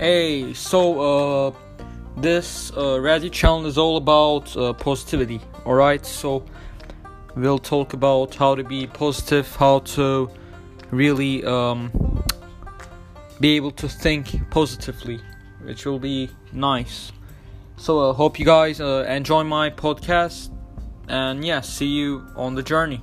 Hey, so uh, this uh, Reddit channel is all about uh, positivity. All right, so we'll talk about how to be positive, how to really um, be able to think positively, which will be nice. So I uh, hope you guys uh, enjoy my podcast, and yeah, see you on the journey.